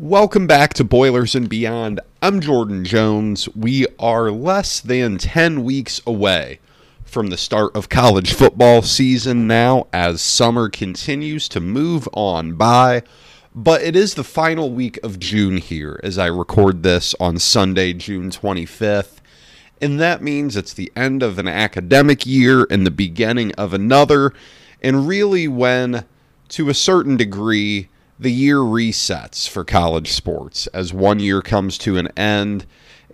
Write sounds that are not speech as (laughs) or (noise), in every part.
Welcome back to Boilers and Beyond. I'm Jordan Jones. We are less than 10 weeks away from the start of college football season now as summer continues to move on by. But it is the final week of June here as I record this on Sunday, June 25th. And that means it's the end of an academic year and the beginning of another. And really, when, to a certain degree, the year resets for college sports as one year comes to an end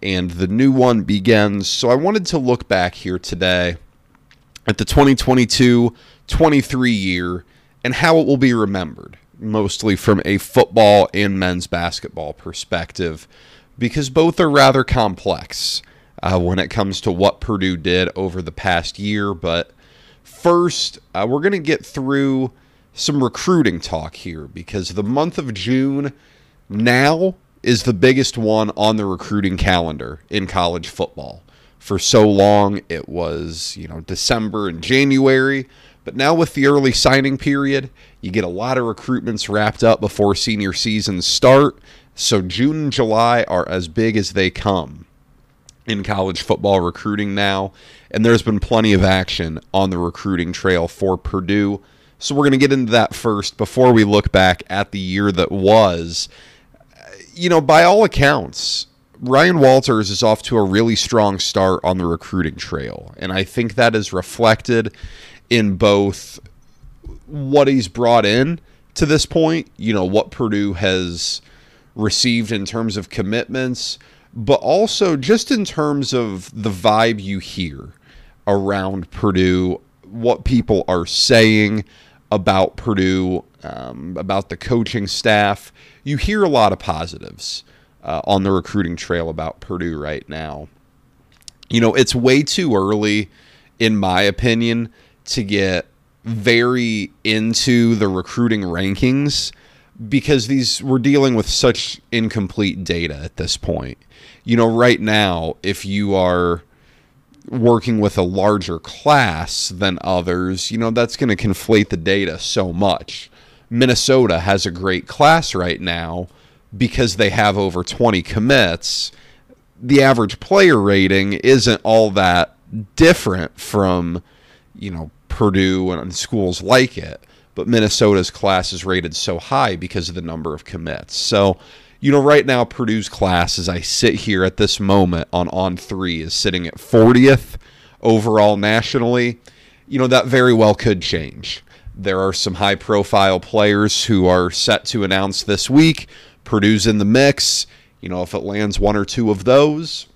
and the new one begins. So I wanted to look back here today at the 2022 23 year and how it will be remembered, mostly from a football and men's basketball perspective, because both are rather complex uh, when it comes to what Purdue did over the past year. But first, uh, we're going to get through some recruiting talk here because the month of June now is the biggest one on the recruiting calendar in college football. For so long, it was, you know, December and January. But now with the early signing period, you get a lot of recruitments wrapped up before senior seasons start. So June and July are as big as they come in college football recruiting now. And there's been plenty of action on the recruiting trail for Purdue. So we're going to get into that first before we look back at the year that was. You know, by all accounts, Ryan Walters is off to a really strong start on the recruiting trail. And I think that is reflected in both what he's brought in to this point, you know, what Purdue has received in terms of commitments, but also just in terms of the vibe you hear around Purdue, what people are saying, about Purdue, um, about the coaching staff. You hear a lot of positives uh, on the recruiting trail about Purdue right now. You know, it's way too early, in my opinion, to get very into the recruiting rankings because these we're dealing with such incomplete data at this point. You know, right now, if you are working with a larger class than others, you know, that's going to conflate the data so much. Minnesota has a great class right now because they have over 20 commits. The average player rating isn't all that different from, you know, Purdue and schools like it, but Minnesota's class is rated so high because of the number of commits. So, you know, right now Purdue's class, as I sit here at this moment on On3, is sitting at 40th overall nationally. You know, that very well could change. There are some high profile players who are set to announce this week. Purdue's in the mix. You know, if it lands one or two of those,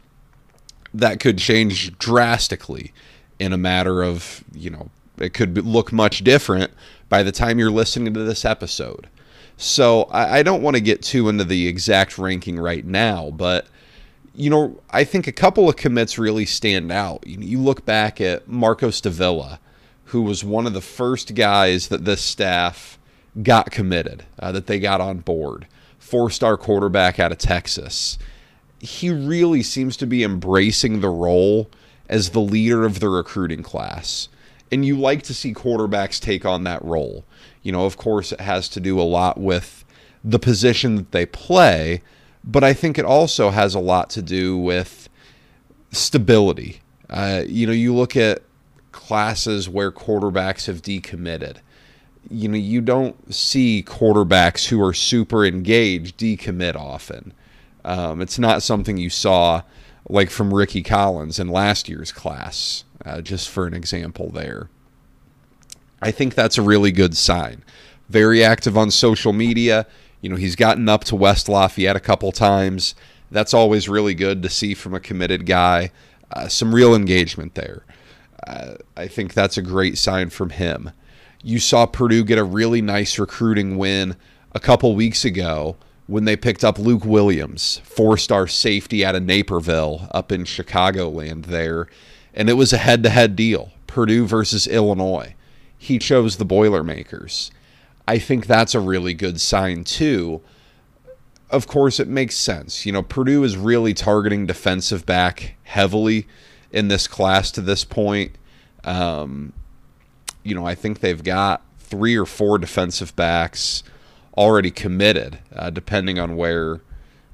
that could change drastically in a matter of, you know, it could look much different by the time you're listening to this episode. So I, I don't want to get too into the exact ranking right now, but you know, I think a couple of commits really stand out. You, you look back at Marcos Davila, who was one of the first guys that this staff got committed, uh, that they got on board. Four star quarterback out of Texas. He really seems to be embracing the role as the leader of the recruiting class. And you like to see quarterbacks take on that role. You know, of course, it has to do a lot with the position that they play, but I think it also has a lot to do with stability. Uh, you know, you look at classes where quarterbacks have decommitted. You know, you don't see quarterbacks who are super engaged decommit often. Um, it's not something you saw like from Ricky Collins in last year's class, uh, just for an example there. I think that's a really good sign. Very active on social media. You know, he's gotten up to West Lafayette a couple times. That's always really good to see from a committed guy. Uh, some real engagement there. Uh, I think that's a great sign from him. You saw Purdue get a really nice recruiting win a couple weeks ago when they picked up Luke Williams, four star safety out of Naperville up in Chicagoland there. And it was a head to head deal Purdue versus Illinois he chose the Boilermakers. I think that's a really good sign, too. Of course, it makes sense. You know, Purdue is really targeting defensive back heavily in this class to this point. Um, you know, I think they've got three or four defensive backs already committed, uh, depending on where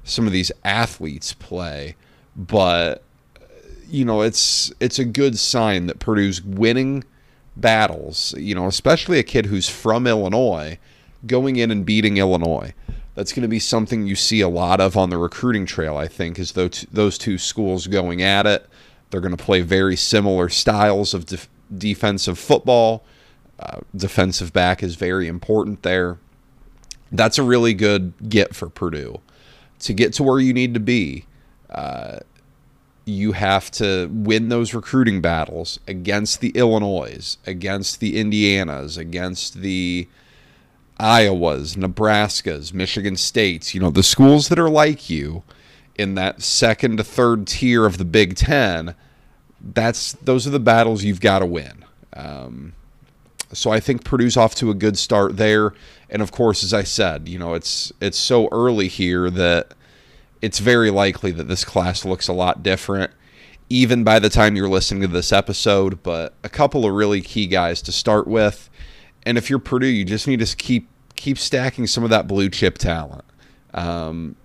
some of these athletes play. But you know, it's it's a good sign that Purdue's winning battles. You know, especially a kid who's from Illinois going in and beating Illinois. That's going to be something you see a lot of on the recruiting trail. I think is those two schools going at it. They're going to play very similar styles of def- defensive football. Uh, defensive back is very important there. That's a really good get for Purdue to get to where you need to be. Uh, you have to win those recruiting battles against the Illinois, against the Indianas, against the Iowas, Nebraskas, Michigan States, you know, the schools that are like you in that second to third tier of the Big Ten, that's those are the battles you've got to win. Um, so I think Purdue's off to a good start there, and of course, as I said, you know, it's it's so early here that it's very likely that this class looks a lot different even by the time you're listening to this episode, but a couple of really key guys to start with. And if you're Purdue, you just need to keep keep stacking some of that blue chip talent. Um,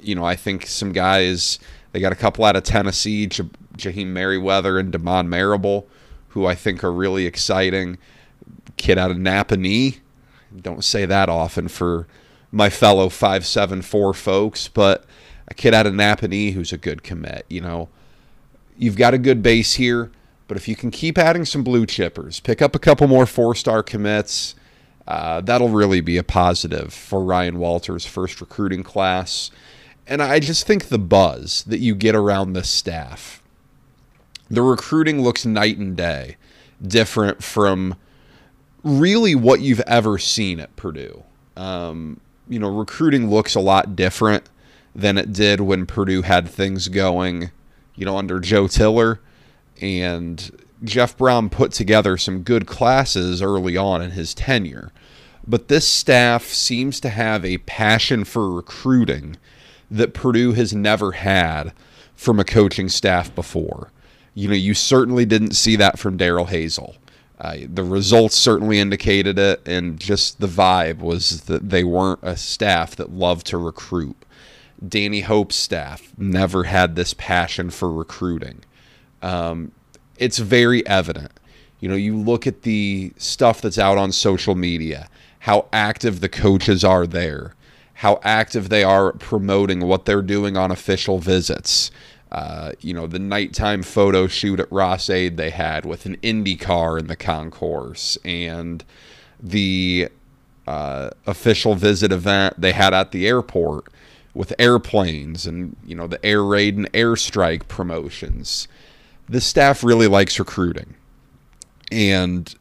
you know, I think some guys they got a couple out of Tennessee, J- Merriweather and Demond Marable, who I think are really exciting. Kid out of Nappanee, don't say that often for my fellow five seven four folks, but a kid out of Nappanee who's a good commit. You know, you've got a good base here, but if you can keep adding some blue chippers, pick up a couple more four star commits, uh, that'll really be a positive for Ryan Walters' first recruiting class. And I just think the buzz that you get around this staff, the recruiting looks night and day different from really what you've ever seen at Purdue. Um, you know, recruiting looks a lot different than it did when Purdue had things going you know, under Joe Tiller. And Jeff Brohm put together some good classes early on in his tenure. But this staff seems to have a passion for recruiting that Purdue has never had from a coaching staff before. You know, you certainly didn't see that from Darrell Hazell. Uh, the results certainly indicated it, and just the vibe was that they weren't a staff that loved to recruit. Danny Hope's staff never had this passion for recruiting. Um, it's very evident. You know, you look at the stuff that's out on social media, how active the coaches are there, how active they are promoting what they're doing on official visits. Uh, you know, the nighttime photo shoot at Ross-Ade they had with an Indy car in the concourse and the uh, official visit event they had at the airport with airplanes and you know the air raid and airstrike promotions. The staff really likes recruiting. And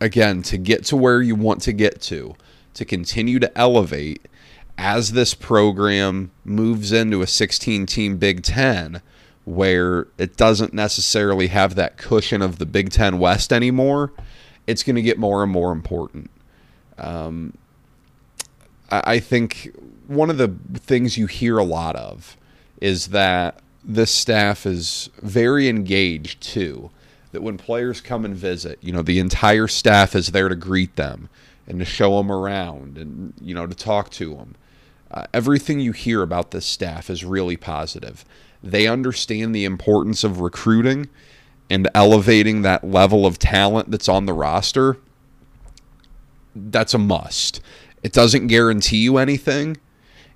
again, to get to where you want to get to, to continue to elevate as this program moves into a 16 team Big 10 where it doesn't necessarily have that cushion of the Big 10 West anymore, it's going to get more and more important. Um, I think one of the things you hear a lot of is that this staff is very engaged too. That when players come and visit, you know, the entire staff is there to greet them and to show them around and, you know, to talk to them. Uh, everything you hear about this staff is really positive. They understand the importance of recruiting and elevating that level of talent that's on the roster. That's a must. It doesn't guarantee you anything,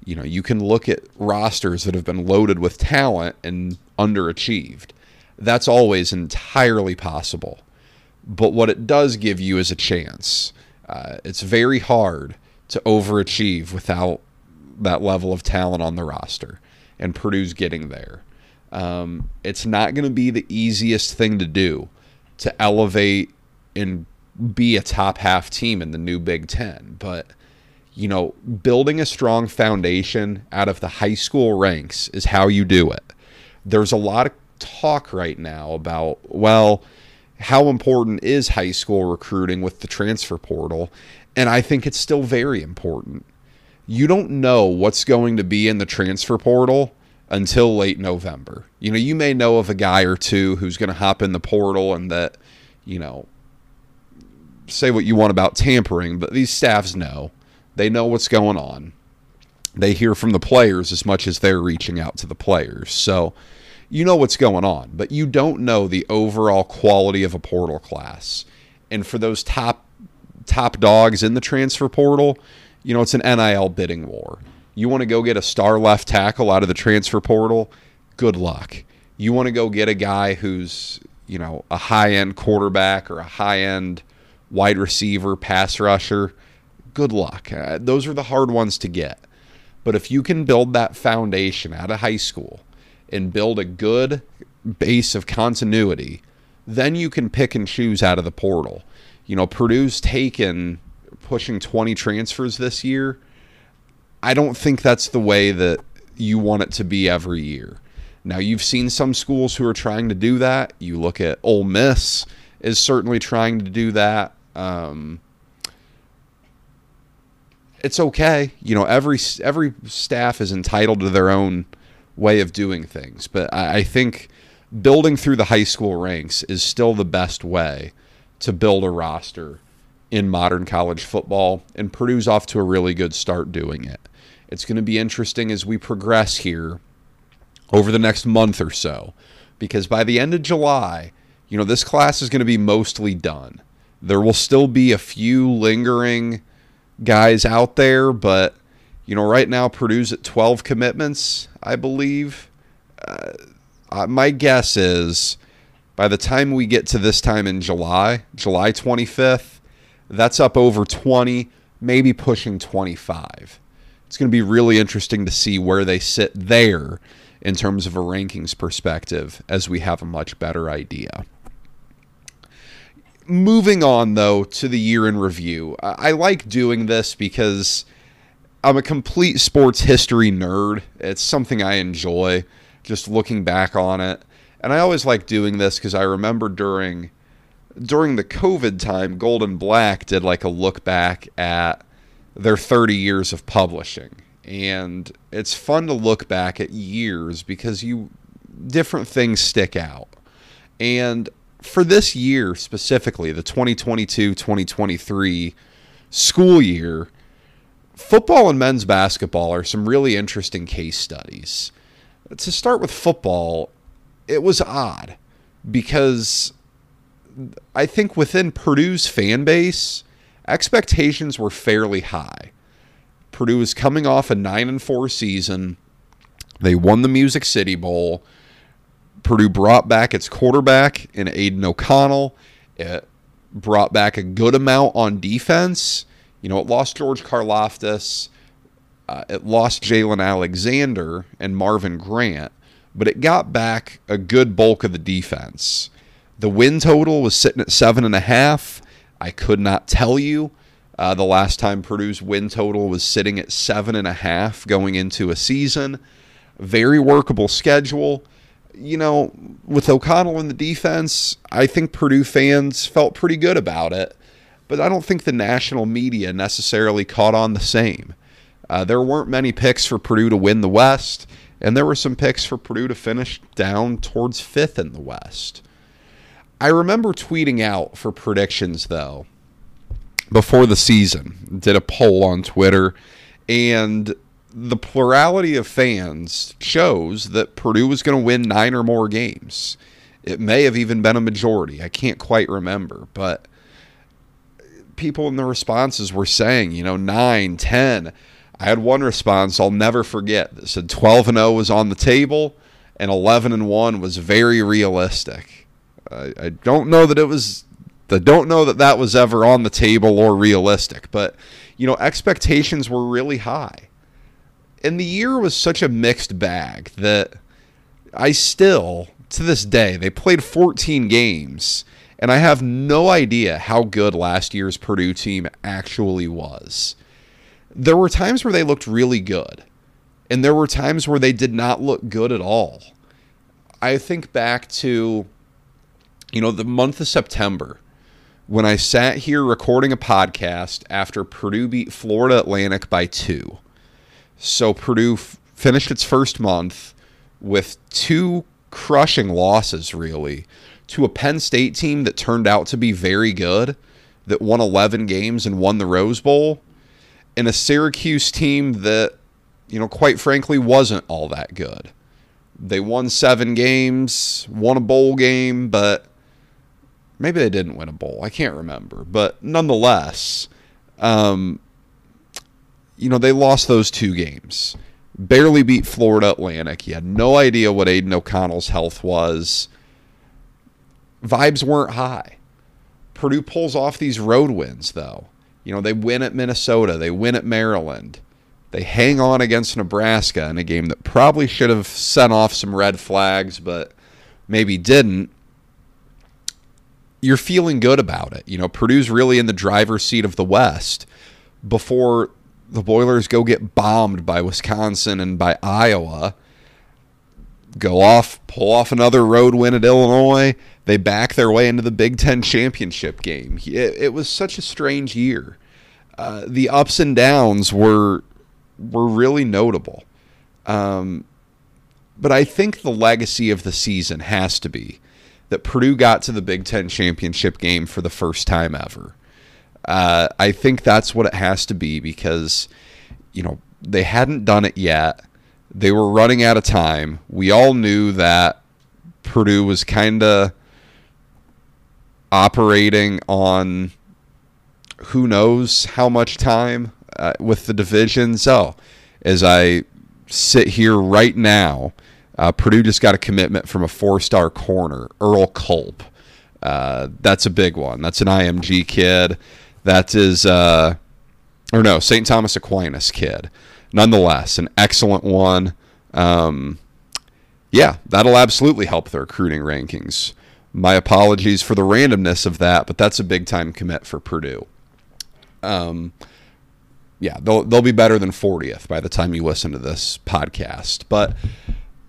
you know, you can look at rosters that have been loaded with talent and underachieved. That's always entirely possible. But what it does give you is a chance. Uh, it's very hard to overachieve without that level of talent on the roster, and Purdue's getting there. Um, it's not going to be the easiest thing to do to elevate and be a top half team in the new Big Ten, but you know, building a strong foundation out of the high school ranks is how you do it. There's a lot of talk right now about, well, how important is high school recruiting with the transfer portal? And I think it's still very important. You don't know what's going to be in the transfer portal until late November. You know, you may know of a guy or two who's going to hop in the portal and that, you know, say what you want about tampering, but these staffs know They know what's going on. They hear from the players as much as they're reaching out to the players. So you know what's going on, but you don't know the overall quality of a portal class. And for those top top dogs in the transfer portal, you know, it's an NIL bidding war. You want to go get a star left tackle out of the transfer portal, good luck. You want to go get a guy who's, you know, a high end quarterback or a high end wide receiver, pass rusher, good luck. Uh, those are the hard ones to get. But if you can build that foundation out of high school and build a good base of continuity, then you can pick and choose out of the portal. You know, Purdue's taken pushing 20 transfers this year. I don't think that's the way that you want it to be every year. Now, you've seen some schools who are trying to do that. You look at Ole Miss is certainly trying to do that. Um, it's okay. You know, every every staff is entitled to their own way of doing things, but I, I think building through the high school ranks is still the best way to build a roster in modern college football, and Purdue's off to a really good start doing it. It's going to be interesting as we progress here over the next month or so, because by the end of July, you know, this class is going to be mostly done. There will still be a few lingering guys out there, but, you know, right now Purdue's at 12 commitments, I believe. Uh, my guess is by the time we get to this time in July, July 25th, that's up over 20, maybe pushing 25. It's going to be really interesting to see where they sit there in terms of a rankings perspective as we have a much better idea. Moving on, though, to the year in review, I like doing this because I'm a complete sports history nerd. It's something I enjoy, just looking back on it. And I always like doing this because I remember during during the COVID time, Gold and Black did like a look back at their 30 years of publishing. And it's fun to look back at years because you different things stick out. And for this year specifically, the 2022-2023 school year, football and men's basketball are some really interesting case studies. To start with football, it was odd because I think within Purdue's fan base, expectations were fairly high. Purdue was coming off a 9 and 4 season. They won the Music City Bowl. Purdue brought back its quarterback in Aidan O'Connell. It brought back a good amount on defense. You know, it lost George Karlaftis. Uh, it lost Jaylan Alexander and Marvin Grant, but it got back a good bulk of the defense. The win total was sitting at seven and a half. I could not tell you uh, the last time Purdue's win total was sitting at seven and a half going into a season. Very workable schedule. You know, with O'Connell in the defense, I think Purdue fans felt pretty good about it, but I don't think the national media necessarily caught on the same. Uh, there weren't many picks for Purdue to win the West, and there were some picks for Purdue to finish down towards fifth in the West. I remember tweeting out for predictions though before the season. Did a poll on Twitter and the plurality of fans shows that Purdue was going to win 9 or more games. It may have even been a majority. I can't quite remember, but people in the responses were saying, you know, 9, 10. I had one response I'll never forget that said 12 and 0 was on the table and 11 and 1 was very realistic. I, I don't know that it was. I don't know that that was ever on the table or realistic, but you know, expectations were really high. And the year was such a mixed bag that I still, to this day, they played 14 games, and I have no idea how good last year's Purdue team actually was. There were times where they looked really good, and there were times where they did not look good at all. I think back to you know, the month of September, when I sat here recording a podcast after Purdue beat Florida Atlantic by two. So Purdue f- finished its first month with two crushing losses, really, to a Penn State team that turned out to be very good, that won 11 games and won the Rose Bowl. and a Syracuse team that, you know, quite frankly, wasn't all that good. They won seven games, won a bowl game, but maybe they didn't win a bowl. I can't remember. But nonetheless, um, you know, they lost those two games. Barely beat Florida Atlantic. He had no idea what Aidan O'Connell's health was. Vibes weren't high. Purdue pulls off these road wins, though. You know, they win at Minnesota, they win at Maryland. They hang on against Nebraska in a game that probably should have sent off some red flags, but maybe didn't. You're feeling good about it. You know, Purdue's really in the driver's seat of the West before the Boilers go get bombed by Wisconsin and by Iowa. Go off, pull off another road win at Illinois. They back their way into the Big Ten championship game. It, it was such a strange year. Uh, the ups and downs were were really notable. Um, but I think the legacy of the season has to be that Purdue got to the Big Ten championship game for the first time ever. Uh, I think that's what it has to be because, you know, they hadn't done it yet. They were running out of time. We all knew that Purdue was kind of operating on who knows how much time uh, with the division. So, as I sit here right now, uh, Purdue just got a commitment from a four-star corner, Earl Culp. Uh, that's a big one. That's an IMG kid. That is, uh, or no, St. Thomas Aquinas kid. Nonetheless, an excellent one. Um, yeah, that'll absolutely help the recruiting rankings. My apologies for the randomness of that, but that's a big time commit for Purdue. Um, yeah, they'll they'll be better than 40th by the time you listen to this podcast. But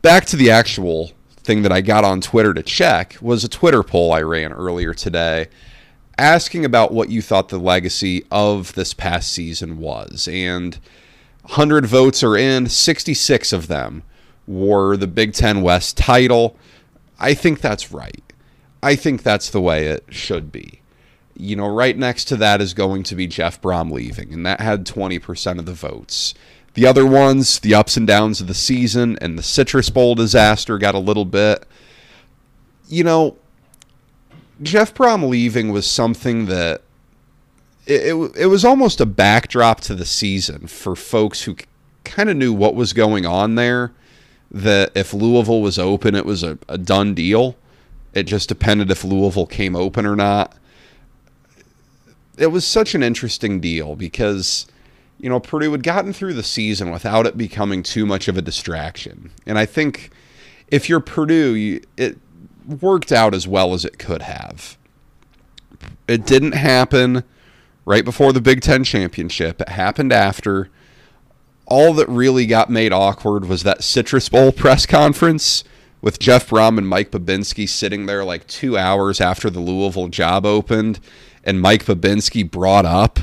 back to the actual thing that I got on Twitter to check was a Twitter poll I ran earlier today asking about what you thought the legacy of this past season was. And 100 votes are in, 66 of them were the Big 10 West title. I think that's right. I think that's the way it should be you know, right next to that is going to be Jeff Brohm leaving, and that had 20% of the votes. The other ones, the ups and downs of the season and the Citrus Bowl disaster got a little bit. You know, Jeff Brohm leaving was something that it, it, it was almost a backdrop to the season for folks who kind of knew what was going on there. That if Louisville was open, it was a, a done deal. It just depended if Louisville came open or not it was such an interesting deal because you know Purdue had gotten through the season without it becoming too much of a distraction, and I think if you're Purdue, you, it worked out as well as it could have. It didn't happen right before the Big Ten championship. It happened after. All that really got made awkward was that Citrus Bowl (laughs) press conference with Jeff Brohm and Mike Bobinski sitting there like two hours after the Louisville job opened and Mike Bobinski brought up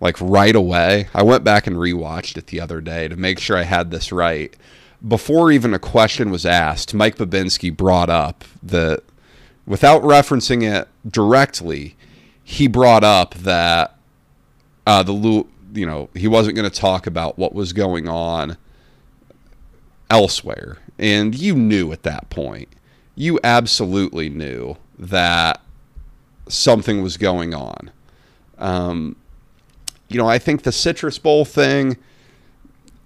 like right away. I went back and rewatched it the other day to make sure I had this right. Before even a question was asked, Mike Bobinski brought up that without referencing it directly, he brought up that uh, the you know he wasn't going to talk about what was going on elsewhere, and you knew at that point, you absolutely knew that something was going on. Um, you know, I think the Citrus Bowl thing,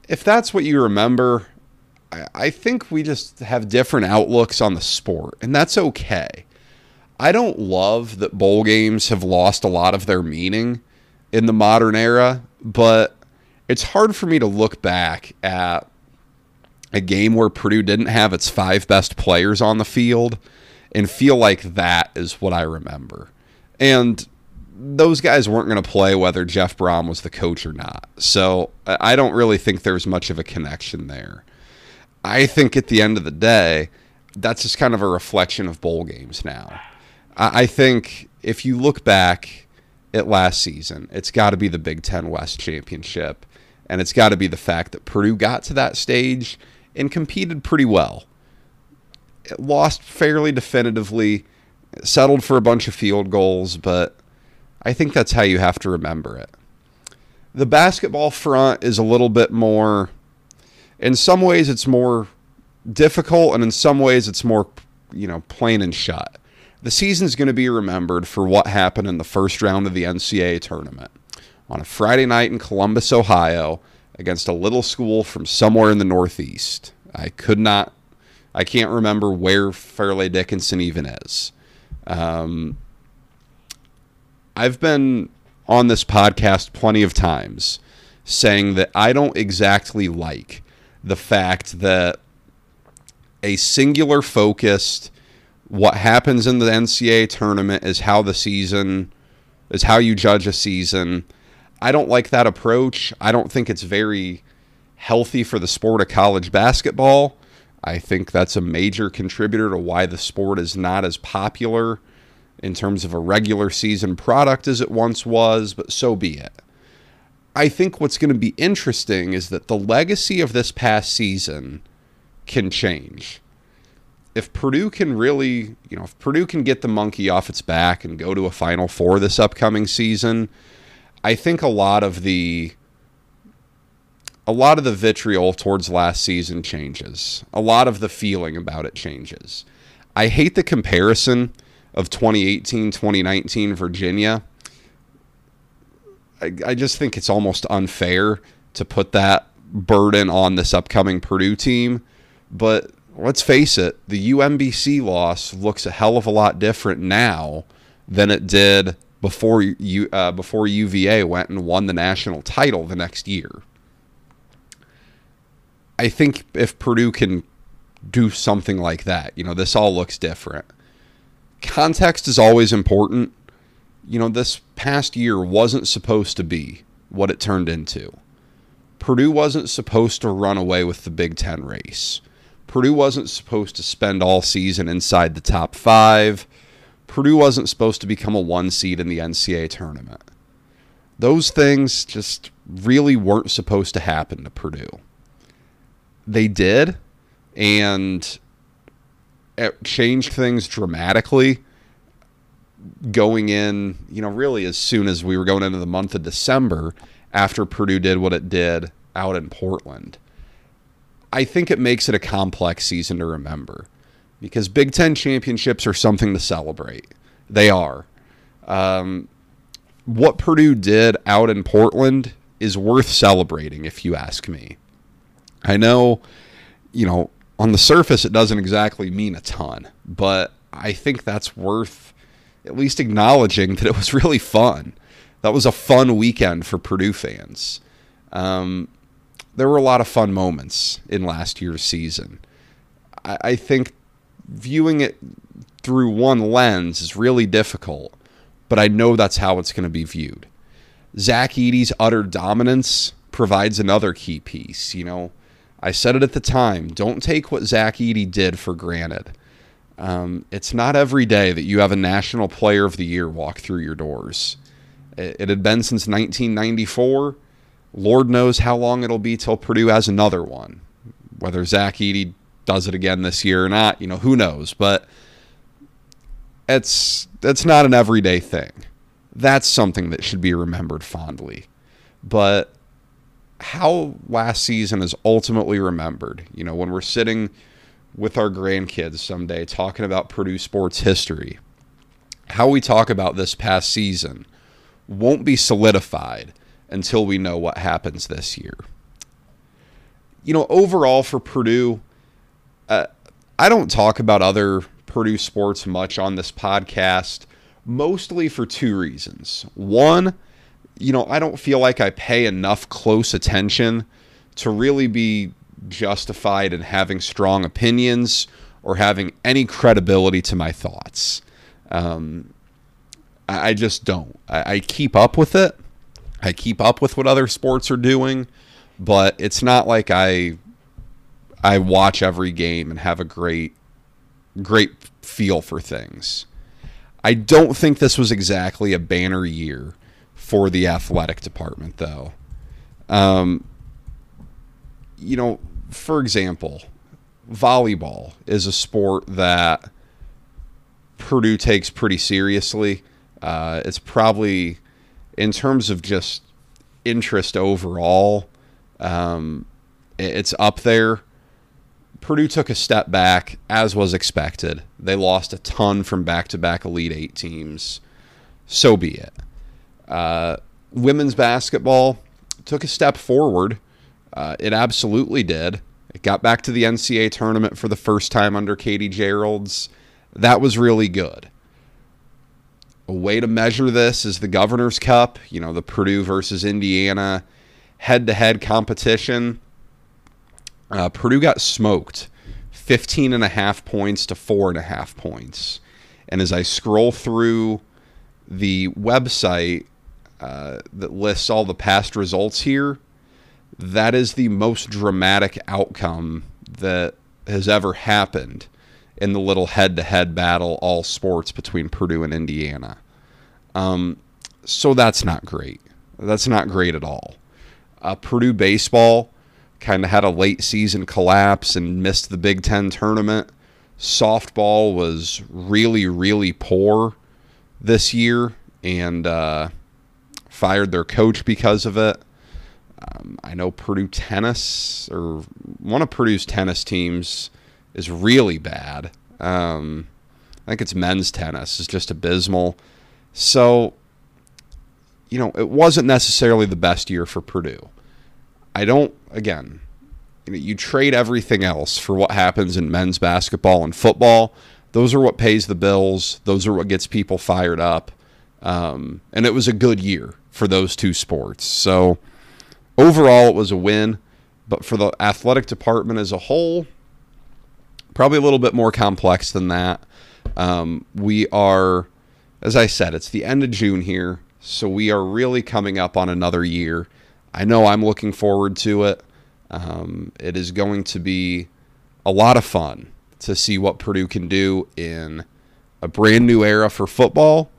if that's what you remember, I, I think we just have different outlooks on the sport, and that's okay. I don't love that bowl games have lost a lot of their meaning in the modern era, but it's hard for me to look back at a game where Purdue didn't have its five best players on the field and feel like that is what I remember. And those guys weren't going to play whether Jeff Brohm was the coach or not. So I don't really think there's much of a connection there. I think at the end of the day, that's just kind of a reflection of bowl games now. I think if you look back at last season, it's got to be the Big Ten West Championship. And it's got to be the fact that Purdue got to that stage and competed pretty well. It lost fairly definitively settled for a bunch of field goals, but I think that's how you have to remember it. the basketball front is a little bit more in some ways it's more difficult and in some ways it's more you know plain and shut. The season's going to be remembered for what happened in the first round of the ncaa tournament. On a friday night in columbus ohio against a little school from somewhere in the northeast. I could not i can't remember where fairleigh dickinson even is. Um, i've been on this podcast plenty of times saying that I don't exactly like the fact that a singular focused what happens in the NCAA tournament is how the season is how you judge a season. I don't like that approach. I don't think it's very healthy for the sport of college basketball. I think that's a major contributor to why the sport is not as popular in terms of a regular season product as it once was, but so be it. I think what's going to be interesting is that the legacy of this past season can change. If Purdue can really, you know, if Purdue can get the monkey off its back and go to a Final Four this upcoming season, I think a lot of the a lot of the vitriol towards last season changes. A lot of the feeling about it changes. I hate the comparison of 2018, 2019 Virginia. I, I just think it's almost unfair to put that burden on this upcoming Purdue team. But let's face it, the UMBC loss looks a hell of a lot different now than it did before you uh, before UVA went and won the national title the next year. I think if Purdue can do something like that, you know, this all looks different context is always important. You know, this past year wasn't supposed to be what it turned into. Purdue wasn't supposed to run away with the Big Ten race. Purdue wasn't supposed to spend all season inside the top five. Purdue wasn't supposed to become a one seed in the NCAA tournament. Those things just really weren't supposed to happen to Purdue. They did, and changed things dramatically going in, you know, really as soon as we were going into the month of December after Purdue did what it did out in Portland. I think it makes it a complex season to remember because Big Ten championships are something to celebrate. They are. Um, what Purdue did out in Portland is worth celebrating, if you ask me. I know, you know, on the surface, it doesn't exactly mean a ton, but I think that's worth at least acknowledging that it was really fun. That was a fun weekend for Purdue fans. Um, there were a lot of fun moments in last year's season. I, I think viewing it through one lens is really difficult, but I know that's how it's going to be viewed. Zach Edey's utter dominance provides another key piece. You know, I said it at the time. Don't take what Zach Edey did for granted. Um, it's not every day that you have a National Player of the Year walk through your doors. It, it had been since 1994. Lord knows how long it'll be till Purdue has another one. Whether Zach Edey does it again this year or not, you know, who knows? But it's it's not an everyday thing. That's something that should be remembered fondly. But how last season is ultimately remembered. You know, when we're sitting with our grandkids someday talking about Purdue sports history, how we talk about this past season won't be solidified until we know what happens this year. You know, overall for Purdue, uh, I don't talk about other Purdue sports much on this podcast, mostly for two reasons. One, you know, I don't feel like I pay enough close attention to really be justified in having strong opinions or having any credibility to my thoughts. Um, I, I, just don't. I, I keep up with it. I keep up with what other sports are doing, but it's not like I I watch every game and have a great great feel for things. I don't think this was exactly a banner year for the athletic department, though. Um, you know, for example, volleyball is a sport that Purdue takes pretty seriously. Uh, it's probably, in terms of just interest overall, um, it's up there. Purdue took a step back, as was expected. They lost a ton from back to back Elite Eight teams. So be it. Uh, women's basketball took a step forward. Uh, it absolutely did. It got back to the NCAA tournament for the first time under Katie Gearlds. That was really good. A way to measure this is the Governor's Cup, you know, the Purdue versus Indiana head to head competition. Uh, Purdue got smoked 15 and a half points to four and a half points. And as I scroll through the website uh, that lists all the past results here, that is the most dramatic outcome that has ever happened in the little head to head battle, all sports between Purdue and Indiana. Um, so that's not great. That's not great at all. Uh, Purdue baseball kind of had a late season collapse and missed the Big Ten tournament. Softball was really, really poor this year and uh, fired their coach because of it. Um, I know Purdue tennis, or one of Purdue's tennis teams, is really bad. Um, I think it's men's tennis is just abysmal. So, you know, it wasn't necessarily the best year for Purdue. I don't, again, you, know, you trade everything else for what happens in men's basketball and football. Those are what pays the bills. Those are what gets people fired up. Um, and it was a good year for those two sports. So overall, it was a win. But for the athletic department as a whole, probably a little bit more complex than that. Um, we are, as I said, it's the end of June here. So we are really coming up on another year. I know I'm looking forward to it. Um, it is going to be a lot of fun to see what Purdue can do in a brand new era for football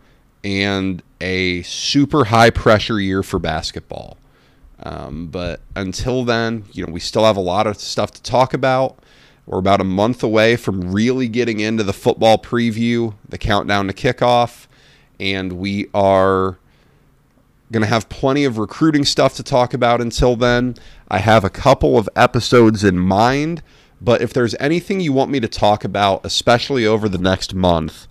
and a super high pressure year for basketball. Um, but until then, you know, we still have a lot of stuff to talk about. We're about a month away from really getting into the football preview, the countdown to kickoff, and we are going to have plenty of recruiting stuff to talk about until then. I have a couple of episodes in mind, but if there's anything you want me to talk about, especially over the next month,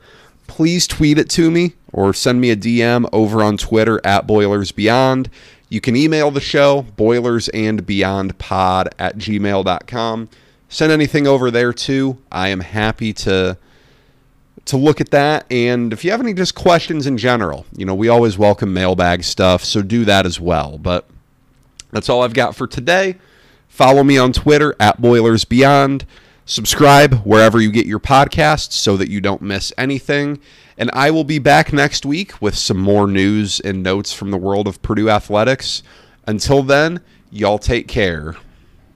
please tweet it to me or send me a DM over on Twitter at Boilers Beyond. You can email the show, boilers and beyond pod at gmail.com. Send anything over there too. I am happy to to look at that. And if you have any just questions in general, you know, we always welcome mailbag stuff, so do that as well. But that's all I've got for today. Follow me on Twitter at Boilers Beyond. Subscribe wherever you get your podcasts so that you don't miss anything. And I will be back next week with some more news and notes from the world of Purdue athletics. Until then, y'all take care.